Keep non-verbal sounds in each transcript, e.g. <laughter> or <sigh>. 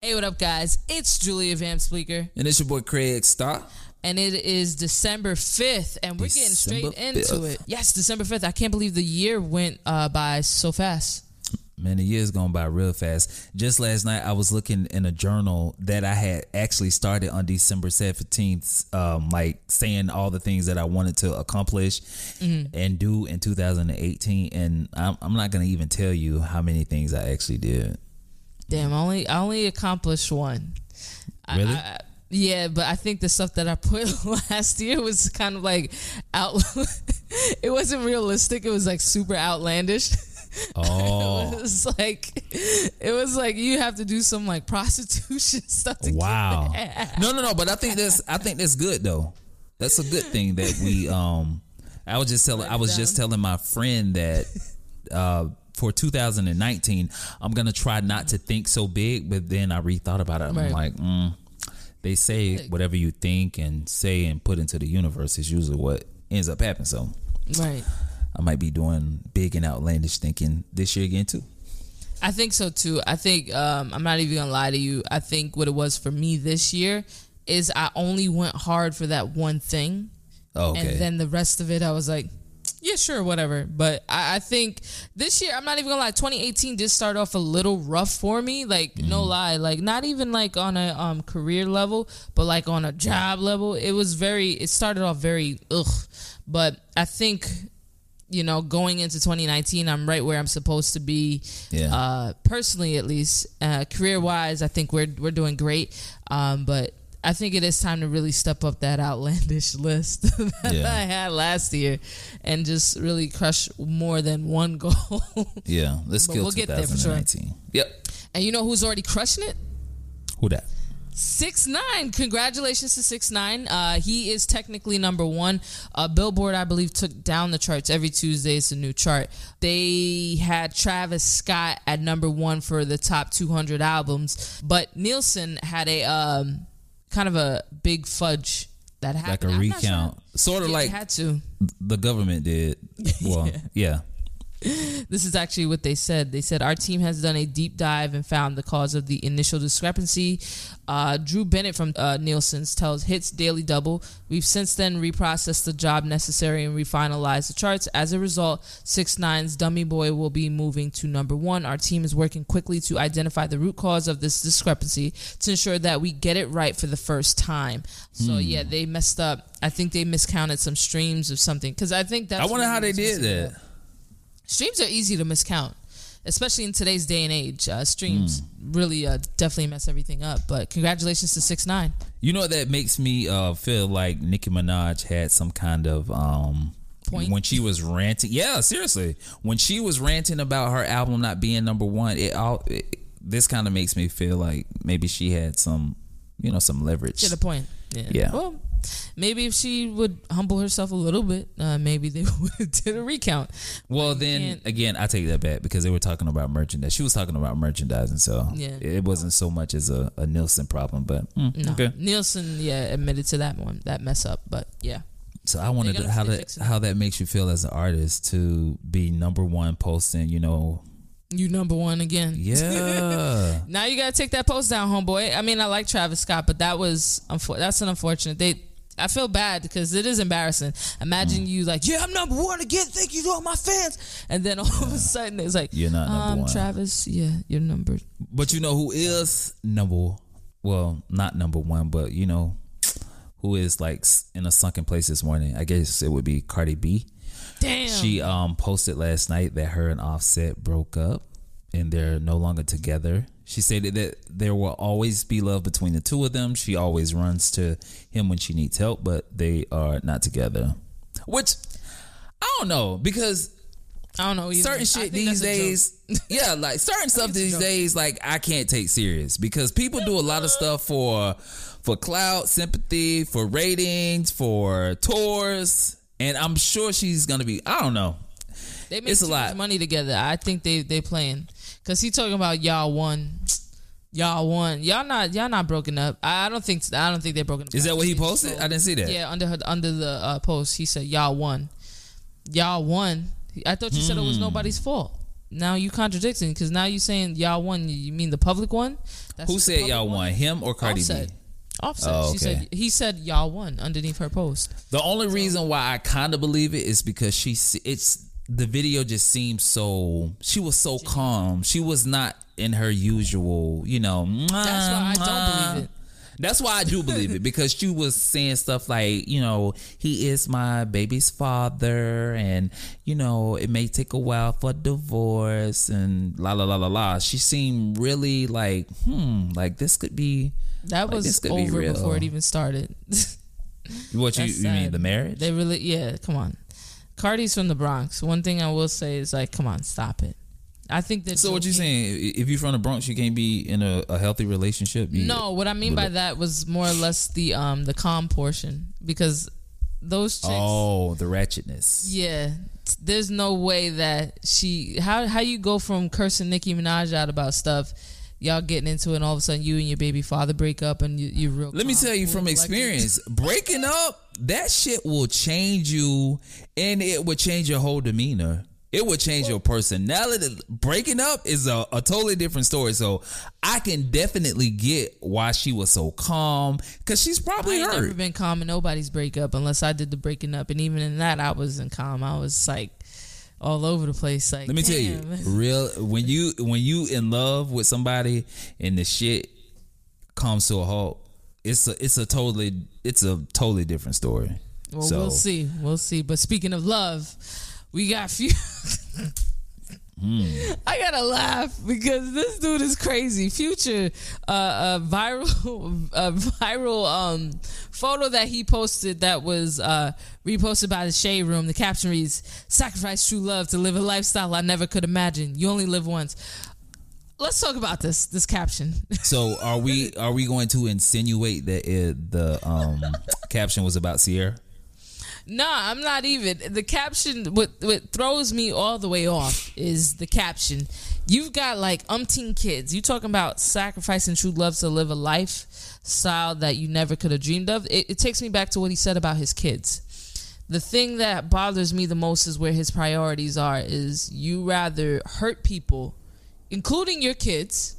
Hey, what up, guys? It's Julia Van Spleeker, And it's your boy Craig Stock. and it is December 5th, and we're getting December straight into it. Yes, December 5th. I can't believe the year went uh, by so fast. Man, the year's gone by real fast. Just last night, I was looking in a journal that I had actually started on December 17th, um, like saying all the things that I wanted to accomplish and do in 2018. And I'm, I'm not going to even tell you how many things I actually did. Damn, I only I only accomplished one. Really? I, I- yeah, but I think the stuff that I <laughs> put last year was kind of like out. <laughs> it wasn't realistic. It was like super outlandish. <laughs> Oh, It was like it was like you have to do some like prostitution stuff. To wow. Get. No, no, no. But I think that's I think that's good though. That's a good thing that we. Um, I was just telling I was just telling my friend that uh, for 2019 I'm gonna try not to think so big, but then I rethought about it. I'm Right. like, mm, they say whatever you think and say and put into the universe is usually what ends up happening. So Right. I might be doing big and outlandish thinking this year again too. I think so too. I think um, I'm not even gonna lie to you. I think what it was for me this year is I only went hard for that one thing, Oh, okay. and then the rest of it I was like, yeah, sure, whatever. But I, I think this year I'm not even gonna lie. 2018 did start off a little rough for me. Like no Mm-hmm. lie, like not even like on a um, career level, but like on a job level. It was very. It started off very ugh. But I think you know, going into 2019, I'm right where I'm supposed to be. Yeah. Uh, personally, at least, uh, career wise, I think we're we're doing great. Um, but I think it is time to really step up that outlandish <laughs> list <laughs> that Yeah. I had last year, and just really crush more than one goal. yeah, <laughs> let's kill we'll get there for sure. 2019. Yep. and you know who's already crushing it? Who that? Six nine. Congratulations to six nine. Uh, he is technically number one. Uh, Billboard, I believe, took down the charts every Tuesday. It's a new chart. They had Travis Scott at number one for the top 200 albums, but Nielsen had a um, kind of a big fudge that Like happened. a I'm not recount, sort of Yeah, like had to. the government did. <laughs> Well, yeah. <gasps> This is actually what they said. They said our team has done a deep dive and found the cause of the initial discrepancy. Uh, Drew Bennett from uh, Nielsen's tells Hits Daily Double. We've since then reprocessed the job necessary and refinalized the charts. As a result, Six Nine's Dummy Boy will be moving to number one. Our team is working quickly to identify the root cause of this discrepancy to ensure that we get it right for the first time. So yeah, they messed up. I think they miscounted some streams of something because I think that's. I wonder how they did that. Streams are easy to miscount, especially in today's day and age. Uh, streams really uh, definitely mess everything up. But congratulations to six nine. You know that makes me uh, feel like Nicki Minaj had some kind of um Point? when she was ranting. Yeah, seriously, when she was ranting about her album not being number one, it all it, this kind of makes me feel like maybe she had some you know some leverage. Get the point. Yeah. Yeah. Well, maybe if she would humble herself a little bit, uh, maybe they <laughs> would did a recount. Well, then again, I take that back because they were talking about merchandise. She was talking about merchandising, so Yeah. it wasn't so much as a, a Nielsen problem. But mm, No. okay. Nielsen, yeah, admitted to that one, that mess up. But yeah. So I wanted to, how that how that makes you feel as an artist to be number one posting. You know, You number one again. yeah. <laughs> Now you gotta take that post down, homeboy. I mean, I like Travis Scott, but that was that's an unfortunate. They, I feel bad because it is embarrassing. Imagine Mm. you like, yeah, I'm number one again. Thank you to all my fans, and then all of a sudden it's like, You're not number um, one. Travis, yeah, you're number. But you know who is number? Well, not number one, but you know who is like in a sunken place this morning? I guess it would be Cardi B. Damn. She um posted last night that her and Offset broke up and they're no longer together. She stated that there will always be love between the two of them. She always runs to him when she needs help, but they are not together. Which I don't know because I don't know. Either. certain shit these that's a joke. days, <laughs> yeah, like certain stuff these days, like I can't take serious because people do a lot of stuff for for clout, sympathy, for ratings, for tours, and I'm sure she's gonna be. I don't know. They make It's a lot. money together. I think they they playing because he talking about y'all won, y'all won. Y'all not y'all not broken up. I, I don't think I don't think they're broken up. Is that what he posted? so- I didn't see that. Yeah, under her, under the uh, post, he said y'all won, y'all won. I thought you said it was Hmm. nobody's fault. now you contradicting because now you saying y'all won. You mean the public one? That's Who said y'all won? Him or Cardi Offset. B? Offset. Oh, okay. She said he said y'all won underneath her post. The only so. reason why I kind of believe it is because she it's the video just seemed so she was so calm. She was not in her usual, you know. That's why I don't believe it. That's why I do believe it because she was saying stuff like, you know, he is my baby's father, and you know, it may take a while for divorce, and la la la la la. She seemed really like, hmm, like this could be. That like, was over be before it even started. what you, you mean the marriage? They really, yeah. Come on, Cardi's from the Bronx. One thing I will say is like, come on, stop it. I think that. So what you saying? If you're from the Bronx, you can't be in a, a healthy relationship. You, no, what I mean by that was more or less the um the calm portion because those chicks. Oh, the ratchetness. Yeah, there's no way that she. How how you go from cursing Nicki Minaj out about stuff. Y'all getting into it, and all of a sudden you and your baby father break up, and you, you're real. Let me tell you from experience, <laughs> breaking up, that shit will change you, and it will change your whole demeanor it would change your personality. Breaking up is a, a totally different story. So I can definitely get why she was so calm because she's probably I hurt. never been calm in nobody's breakup unless I did the breaking up, and even in that I wasn't calm. I was like all over the place. Like let me tell you, <laughs> real when you when you in love with somebody and the shit comes to a halt, it's a it's a totally it's a totally different story. Well, so, we'll see, we'll see. But speaking of love we got few. <laughs> mm. I gotta laugh because this dude is crazy. Future, uh, a viral, a <laughs> viral um, photo that he posted that was uh, reposted by the Shade Room. The caption reads: "Sacrifice true love to live a lifestyle I never could imagine. You only live once." Let's talk about this this caption. <laughs> So, are we are we going to insinuate that it, the um, caption was about Ciara? Nah, I'm not even. The caption, what what throws me all the way off is the caption. You've got like umpteen kids. You talking about sacrificing true love to live a lifestyle that you never could have dreamed of. It, it takes me back to what he said about his kids. The thing that bothers me the most is where his priorities are. Is you rather hurt people, including your kids,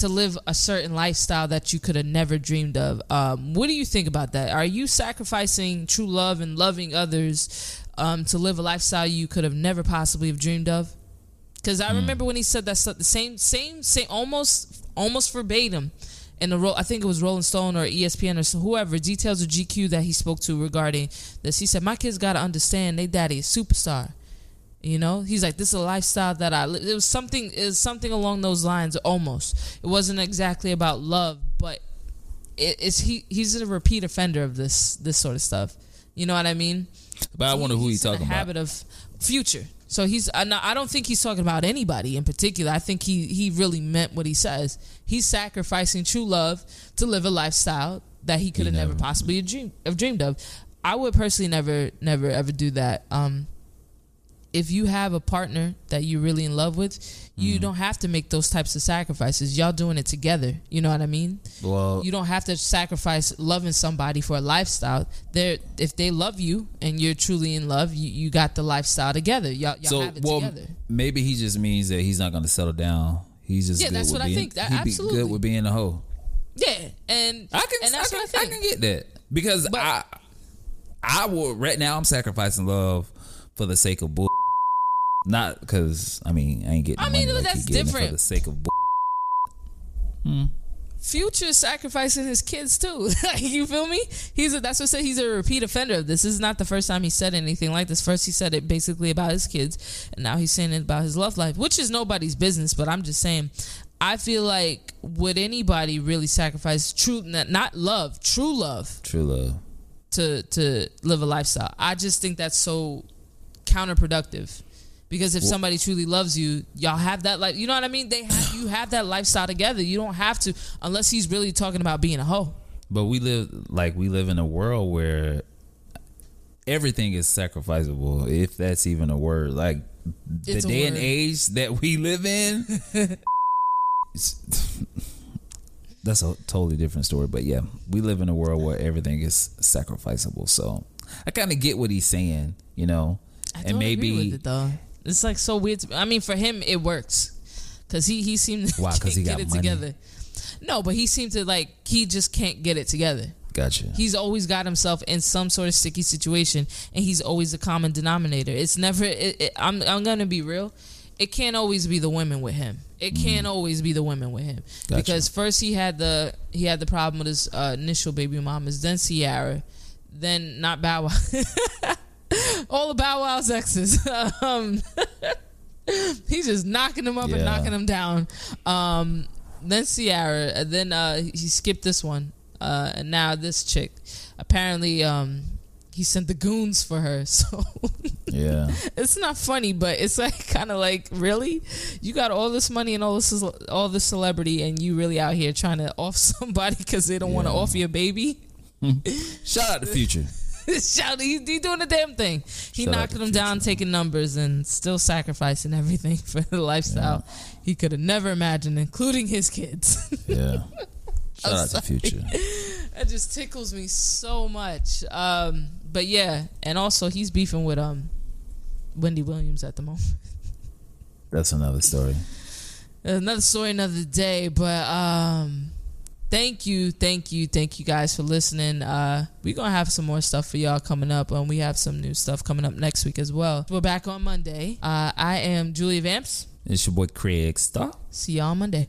to live a certain lifestyle that you could have never dreamed of. Um, what do you think about that? Are you sacrificing true love and loving others um, to live a lifestyle you could have never possibly have dreamed of? Because I mm. remember when he said that the same, same, same, almost, almost verbatim in the role. I think it was Rolling Stone or ESPN or whoever details of GQ that he spoke to regarding this. He said, "My kids got to understand they daddy is superstar." You know, he's like, this is a lifestyle that I. It was something. Is something along those lines. Almost. It wasn't exactly about love, but it, it's he. He's a repeat offender of this this sort of stuff. You know what I mean? But I wonder who he's, talking about. Habit of future. So he's. I don't think he's talking about anybody in particular. I think he he really meant what he says. He's sacrificing true love to live a lifestyle that he could have never, never possibly dreamed, have dreamed of. I would personally never never ever do that. Um, if you have a partner that you're really in love with, you mm-hmm. don't have to make those types of sacrifices. Y'all doing it together. You know what I mean? Well, you don't have to sacrifice loving somebody for a lifestyle. There, if they love you and you're truly in love, you, you got the lifestyle together. Y'all, y'all so, have it well, together. Maybe he just means that he's not going to settle down. He's just yeah. That's what being, I think. That, he'd be good with being a hoe. Yeah, and I can. And that's I can, what I think. I can get that because but, I, I will right now. I'm sacrificing love for the sake of bull. Not because I mean I ain't getting. I mean, money like that's different for the sake of. Hmm. Future sacrificing his kids too. <laughs> you feel me? He's a, that's what I said. He's a repeat offender of this. This is not the first time he said anything like this. First, he said it basically about his kids, and now he's saying it about his love life, which is nobody's business. But I'm just saying, I feel like would anybody really sacrifice true, not love, true love, true love, to to live a lifestyle? I just think that's so counterproductive because if somebody truly loves you, y'all have that like you know what I mean. They have you have that lifestyle together. You don't have to unless he's really talking about being a hoe. But we live like we live in a world where everything is sacrificable, if that's even a word. Like it's the day and age that we live in. <laughs> that's a totally different story. But yeah, we live in a world where everything is sacrificable. So I kind of get what he's saying, you know, and maybe It's like so weird. To, I mean, for him, it works because he he seemed <laughs> to? 'Cause can't he get it money? together. No, but he seemed to like he just can't get it together. Gotcha. He's always got himself in some sort of sticky situation, and he's always the common denominator. It's never. It, it, I'm I'm gonna be real. It can't always be the women with him. It can't always be the women with him Mm. Gotcha. because first he had the he had the problem with his uh, initial baby mamas, then Ciara, then not Bow Wow. <laughs> All the Bow Wow's exes. <laughs> um, <laughs> he's just knocking them up and knocking them down. Um, then Ciara, and then uh, he skipped this one, uh, and now this chick. Apparently, um, he sent the goons for her. <laughs> So yeah. it's not funny, but it's like kind of like really, you got all this money and all this all this celebrity, and you really out here trying to off somebody because they don't want to Yeah. off your baby. Shout out to Future. <laughs> Shout, he, he doing the damn thing. He Shout out knocking them down, taking numbers, and still sacrificing everything <laughs> for the lifestyle he could have never imagined, including his kids. Yeah. <laughs> Shout out to sorry. Future. that just tickles me so much. Um, but yeah, and also he's beefing with um Wendy Williams at the moment. That's another story. another story another day but um thank you thank you thank you guys for listening. Uh we're gonna have some more stuff for y'all coming up and we have some new stuff coming up next week as well. We're back on monday. Uh i am julia vamps. It's your boy Craig Star. see y'all monday